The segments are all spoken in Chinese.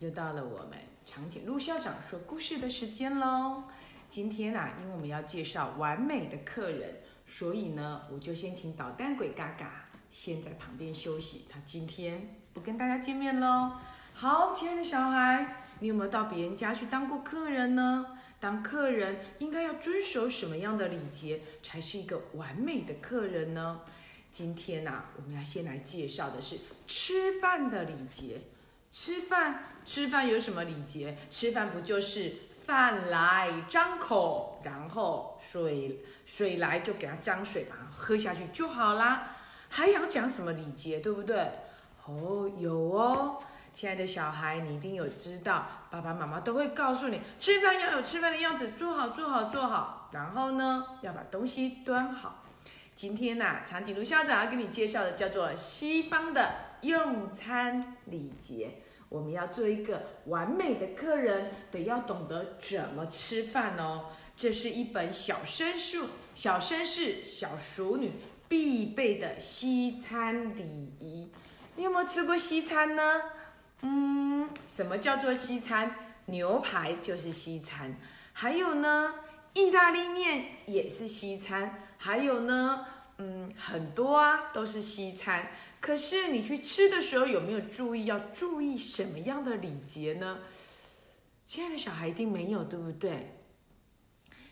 又到了我们长颈鹿校长说故事的时间喽。今天啊，因为我们要介绍完美的客人，所以呢，我就先请捣蛋鬼嘎嘎先在旁边休息。他今天不跟大家见面喽。好，亲爱的小孩，你有没有到别人家去当过客人呢？当客人应该要遵守什么样的礼节，才是一个完美的客人呢？今天呐、我们要先来介绍的是吃饭的礼节。吃饭，吃饭有什么礼节？吃饭不就是饭来张口，然后水水来就给它张水，把它喝下去就好啦。还要讲什么礼节，对不对？哦，有哦。亲爱的小孩，你一定有知道，爸爸妈妈都会告诉你，吃饭要有吃饭的样子，坐好，坐好，坐好。然后呢，要把东西端好。今天呐、长颈鹿校长要跟你介绍的叫做西方的用餐礼节。我们要做一个完美的客人，得要懂得怎么吃饭哦。这是一本小绅士、小绅士、小淑女必备的西餐礼仪。你有没有吃过西餐呢？嗯，什么叫做西餐？牛排就是西餐，还有呢，意大利面也是西餐，还有呢，嗯，很多啊，都是西餐。可是你去吃的时候有没有注意要注意什么样的礼节呢？亲爱的小孩一定没有，对不对？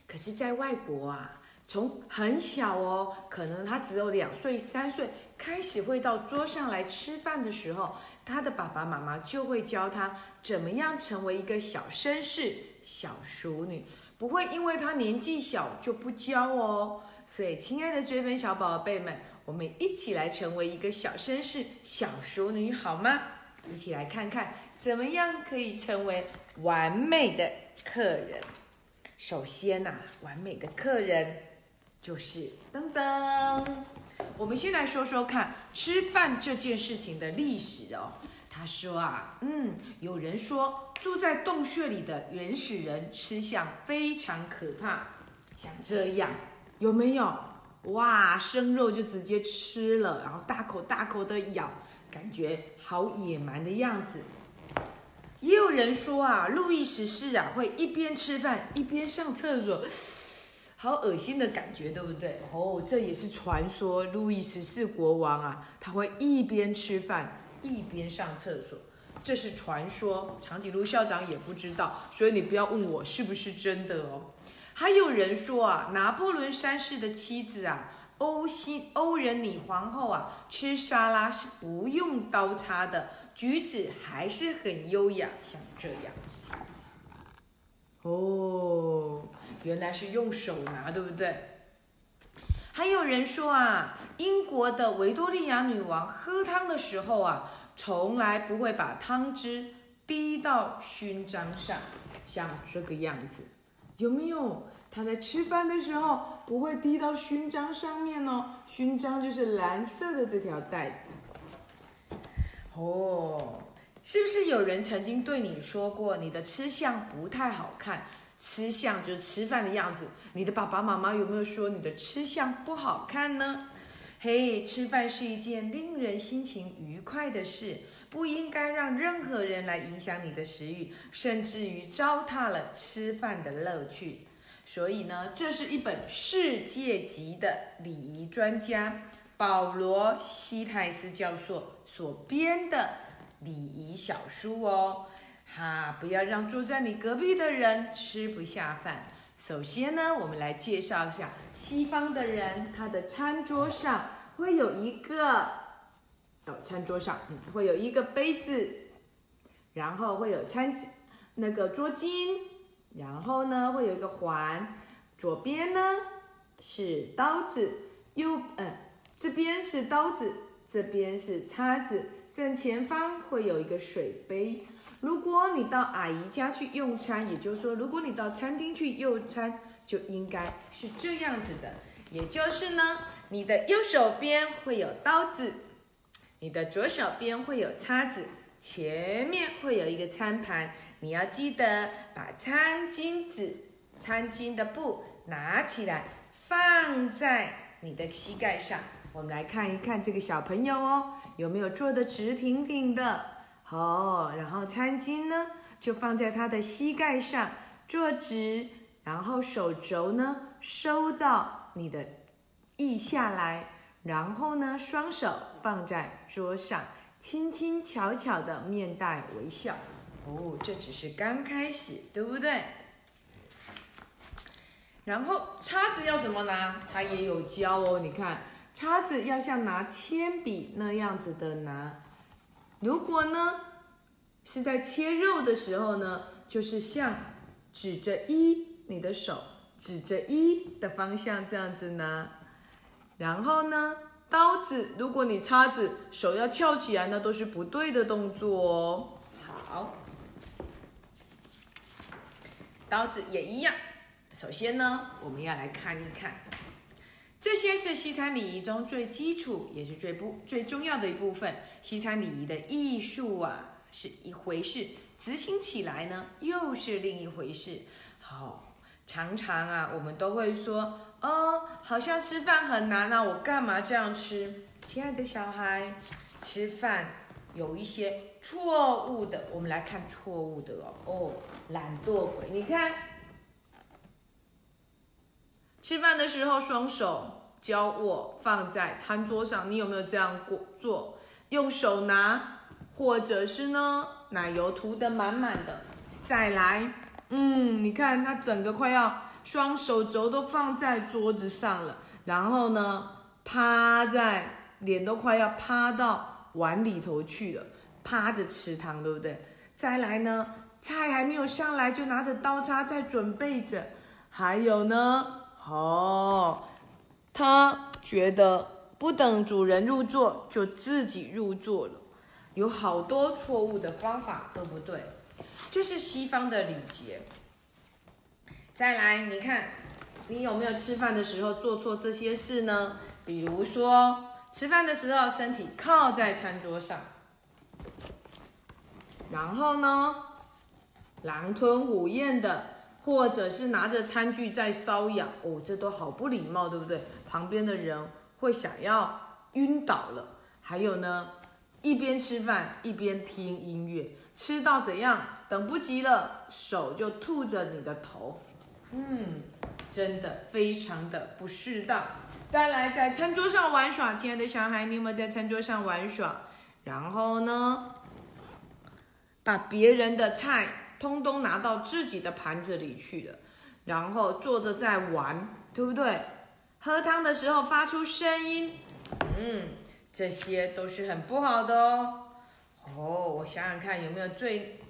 可是，在外国啊，从很小哦，可能他只有两岁、三岁，开始会到桌上来吃饭的时候，他的爸爸妈妈就会教他怎么样成为一个小绅士、小淑女，不会因为他年纪小就不教哦。所以，亲爱的追分小宝贝们，我们一起来成为一个小绅士、小淑女，好吗？一起来看看怎么样可以成为完美的客人。首先呐、完美的客人就是噔噔。我们先来说说看吃饭这件事情的历史哦。他说啊，嗯，有人说住在洞穴里的原始人吃相非常可怕，像这样有没有？哇，生肉就直接吃了，然后大口大口的咬，感觉好野蛮的样子。也有人说啊，路易十四啊会一边吃饭一边上厕所，好恶心的感觉，对不对？哦，这也是传说，路易十四国王啊，他会一边吃饭一边上厕所，这是传说。长颈鹿校长也不知道，所以你不要问我是不是真的哦。还有人说啊，拿破仑三世的妻子啊，欧西欧仁妮皇后啊，吃沙拉是不用刀叉的，举止还是很优雅，像这样。哦，原来是用手拿，对不对？还有人说啊，英国的维多利亚女王喝汤的时候啊，从来不会把汤汁滴到勋章上，像这个样子。有没有？他在吃饭的时候不会滴到勋章上面哦，勋章就是蓝色的这条带子。哦，是不是有人曾经对你说过你的吃相不太好看？吃相就是吃饭的样子。你的爸爸妈妈有没有说你的吃相不好看呢？嘿，吃饭是一件令人心情愉快的事，不应该让任何人来影响你的食欲，甚至于糟蹋了吃饭的乐趣。所以呢，这是一本世界级的礼仪专家保罗·西泰斯教授所编的礼仪小书哦。哈，不要让坐在你隔壁的人吃不下饭。首先呢，我们来介绍一下西方的人，他的餐桌上会有一个，哦，餐桌上嗯会有一个杯子，然后会有餐那个桌巾，然后呢会有一个环，左边呢是刀子，右嗯这边是刀子，这边是叉子，正前方会有一个水杯。如果你到阿姨家去用餐，也就是说，如果你到餐厅去用餐，就应该是这样子的。也就是呢，你的右手边会有刀子，你的左手边会有叉子，前面会有一个餐盘。你要记得把餐巾纸、餐巾的布拿起来，放在你的膝盖上。我们来看一看这个小朋友哦，有没有坐得直挺挺的？哦，然后餐巾呢就放在他的膝盖上，坐直，然后手肘呢收到你的腋下来，然后呢双手放在桌上，轻轻巧巧的面带微笑。哦，这只是刚开始，对不对？然后叉子要怎么拿？它也有教哦。你看，叉子要像拿铅笔那样子的拿。如果呢是在切肉的时候呢，就是像指着一，你的手指着一的方向这样子拿。然后呢，刀子，如果你叉子手要翘起来，那都是不对的动作哦。好，刀子也一样。首先呢，我们要来看一看，这些是西餐礼仪中最基础也是最不最重要的一部分。西餐礼仪的艺术啊是一回事，执行起来呢又是另一回事。好，常常啊我们都会说，哦，好像吃饭很难啊，我干嘛这样吃？亲爱的小孩，吃饭有一些错误的，我们来看错误的哦。哦，懒惰鬼，你看。吃饭的时候，双手交握放在餐桌上，你有没有这样过做？用手拿，或者是呢，奶油涂的满满的。再来，嗯，你看他整个快要双手肘都放在桌子上了，然后呢，趴在脸都快要趴到碗里头去了，趴着吃汤，对不对？再来呢，菜还没有上来，就拿着刀叉在准备着。还有呢。哦，他觉得不等主人入座就自己入座了，有好多错误的方法都不对，这是西方的礼节。再来，你看，你有没有吃饭的时候做错这些事呢？比如说，吃饭的时候身体靠在餐桌上，然后呢，狼吞虎咽的。或者是拿着餐具在搔痒，哦，这都好不礼貌，对不对？旁边的人会想要晕倒了。还有呢，一边吃饭一边听音乐，吃到怎样？等不及了，手就吐着你的头，嗯，真的非常的不适当。再来，在餐桌上玩耍，亲爱的小孩，你有没有在餐桌上玩耍？然后呢，把别人的菜。通通拿到自己的盘子里去了，然后坐着在玩，对不对？喝汤的时候发出声音，嗯，这些都是很不好的哦。哦，我想想看有没有最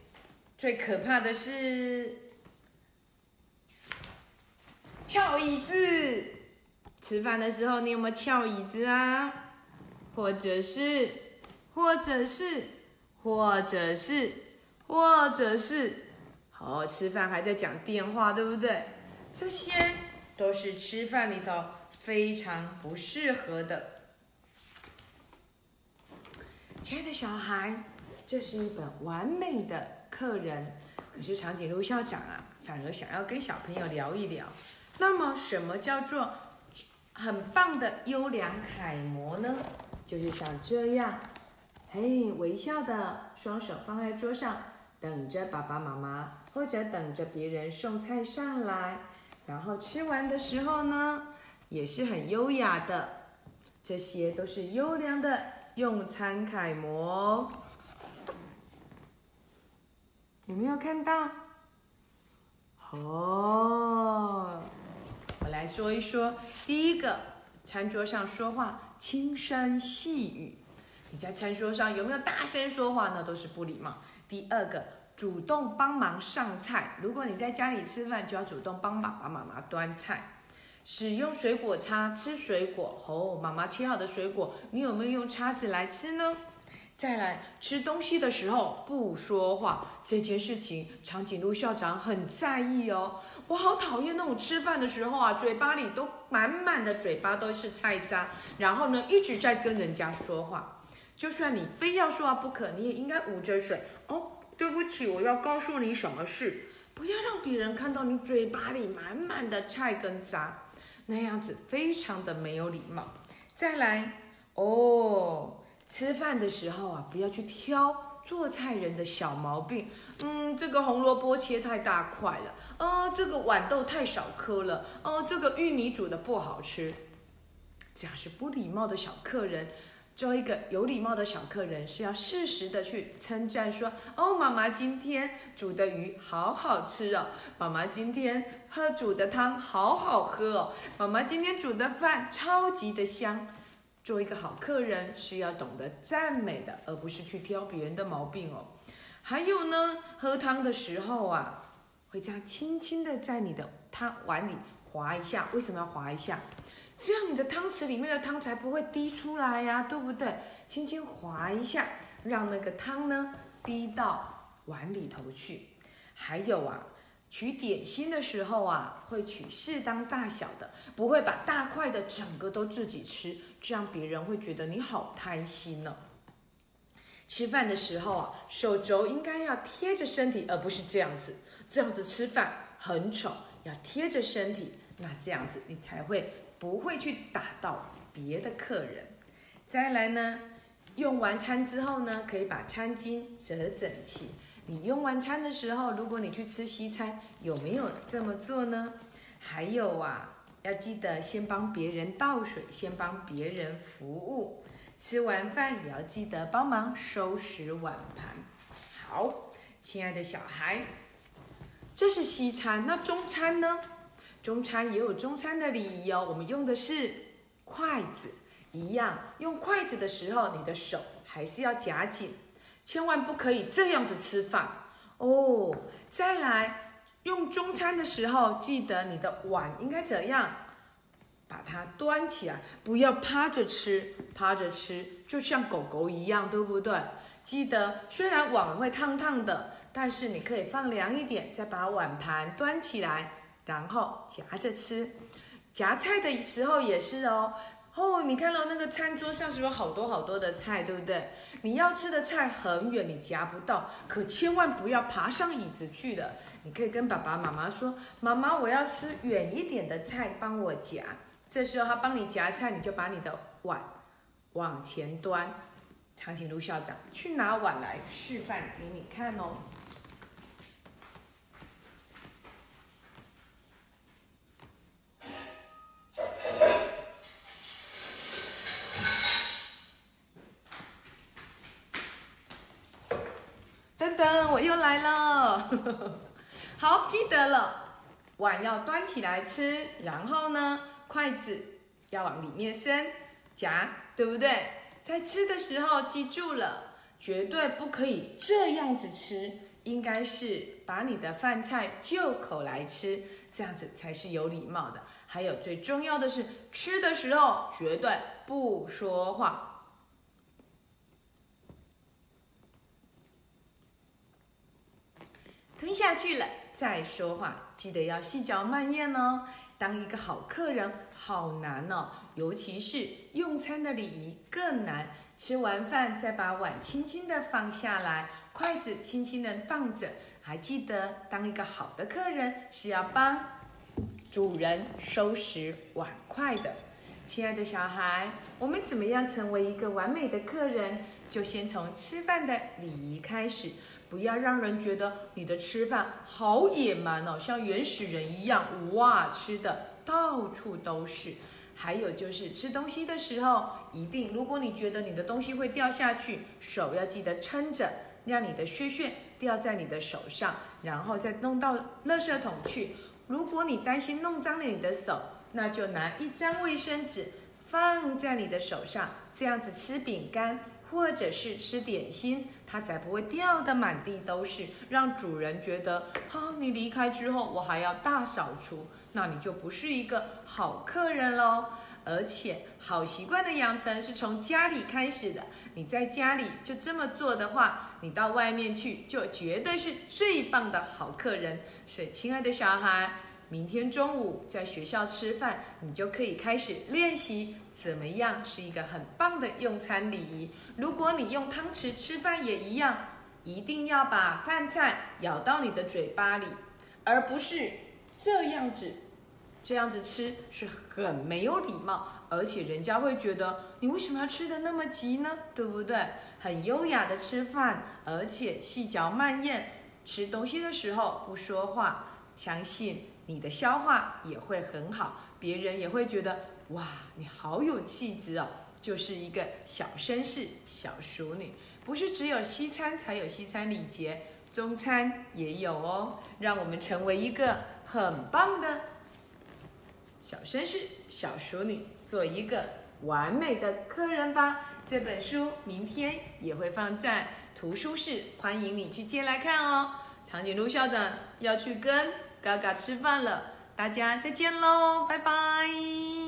最可怕的是翘椅子。吃饭的时候你有没有翘椅子啊？或者是，或者是，或者是，或者是。哦，吃饭还在讲电话，对不对？这些都是吃饭里头非常不适合的。亲爱的小孩，这是一本完美的客人，可是长颈鹿校长啊，反而想要跟小朋友聊一聊。那么，什么叫做很棒的优良楷模呢？就是像这样，嘿，微笑的，双手放在桌上，等着爸爸妈妈。或者等着别人送菜上来，然后吃完的时候呢，也是很优雅的。这些都是优良的用餐楷模，有没有看到？哦，来说一说。第一个，餐桌上说话轻声细语。你在餐桌上有没有大声说话？那都是不礼貌。第二个。主动帮忙上菜。如果你在家里吃饭，就要主动帮爸爸妈妈端菜。使用水果叉吃水果，哦，妈妈切好的水果，你有没有用叉子来吃呢？再来吃东西的时候不说话，这件事情长颈鹿校长很在意哦。我好讨厌那种吃饭的时候啊，嘴巴里都满满的嘴巴都是菜渣，然后呢一直在跟人家说话。就算你非要说话不可，你也应该捂着嘴哦。对不起，我要告诉你什么事，不要让别人看到你嘴巴里满满的菜跟渣，那样子非常的没有礼貌。再来哦，吃饭的时候啊，不要去挑做菜人的小毛病。嗯，这个红萝卜切太大块了，哦，这个豌豆太少颗了，哦，这个玉米煮的不好吃。这样是不礼貌的小客人。做一个有礼貌的小客人，是要适时的去称赞说：“哦，妈妈今天煮的鱼好好吃哦，妈妈今天喝煮的汤好好喝哦，妈妈今天煮的饭超级的香。”做一个好客人是要懂得赞美的，而不是去挑别人的毛病哦。还有呢，喝汤的时候啊，会这样轻轻的在你的汤碗里划一下。为什么要划一下？这样你的汤匙里面的汤才不会滴出来呀，对不对？轻轻划一下，让那个汤呢滴到碗里头去。还有啊，取点心的时候啊，会取适当大小的，不会把大块的整个都自己吃，这样别人会觉得你好贪心呢。吃饭的时候啊，手肘应该要贴着身体，而不是这样子，这样子吃饭很丑，要贴着身体，那这样子你才会。不会去打到别的客人。再来呢，用完餐之后呢，可以把餐巾折整齐。你用完餐的时候，如果你去吃西餐，有没有这么做呢？还有啊，要记得先帮别人倒水，先帮别人服务。吃完饭也要记得帮忙收拾碗盘。好，亲爱的小孩，这是西餐，那中餐呢？中餐也有中餐的礼仪哦，我们用的是筷子，一样用筷子的时候，你的手还是要夹紧，千万不可以这样子吃饭哦。再来用中餐的时候，记得你的碗应该怎样，把它端起来，不要趴着吃，趴着吃就像狗狗一样，对不对？记得虽然碗会烫烫的，但是你可以放凉一点，再把碗盘端起来。然后夹着吃，夹菜的时候也是哦。哦，你看到那个餐桌上是有好多好多的菜，对不对？你要吃的菜很远，你夹不到，可千万不要爬上椅子去的。你可以跟爸爸妈妈说：“妈妈，我要吃远一点的菜，帮我夹。”这时候他帮你夹菜，你就把你的碗往前端。长颈鹿校长去拿碗来示范给你看哦。噔噔我又来了，好，记得了，碗要端起来吃，然后呢，筷子要往里面伸，夹，对不对？在吃的时候记住了，绝对不可以这样子吃，应该是把你的饭菜就口来吃，这样子才是有礼貌的。还有最重要的是，吃的时候绝对不说话。吞下去了再说话，记得要细嚼慢咽哦。当一个好客人好难哦，尤其是用餐的礼仪更难。吃完饭再把碗轻轻的放下来，筷子轻轻的放着。还记得，当一个好的客人是要帮主人收拾碗筷的。亲爱的小孩，我们怎么样成为一个完美的客人？就先从吃饭的礼仪开始。不要让人觉得你的吃饭好野蛮哦，像原始人一样，哇，吃的到处都是。还有就是吃东西的时候，一定，如果你觉得你的东西会掉下去，手要记得撑着，让你的屑屑掉在你的手上，然后再弄到垃圾桶去。如果你担心弄脏了你的手，那就拿一张卫生纸放在你的手上，这样子吃饼干。或者是吃点心，它才不会掉的满地都是，让主人觉得，哈，你离开之后我还要大扫除，那你就不是一个好客人喽。而且好习惯的养成是从家里开始的，你在家里就这么做的话，你到外面去就绝对是最棒的好客人。所以，亲爱的小孩，明天中午在学校吃饭，你就可以开始练习。怎么样是一个很棒的用餐礼仪？如果你用汤匙吃饭也一样，一定要把饭菜舀到你的嘴巴里，而不是这样子这样子吃是很没有礼貌，而且人家会觉得你为什么要吃的那么急呢？对不对？很优雅的吃饭，而且细嚼慢咽，吃东西的时候不说话，相信你的消化也会很好，别人也会觉得哇，你好有气质哦，就是一个小绅士、小淑女。不是只有西餐才有西餐礼节，中餐也有哦。让我们成为一个很棒的小绅士、小淑女，做一个完美的客人吧。这本书明天也会放在图书室，欢迎你去借来看哦。长颈鹿校长要去跟嘎嘎吃饭了，大家再见喽，拜拜。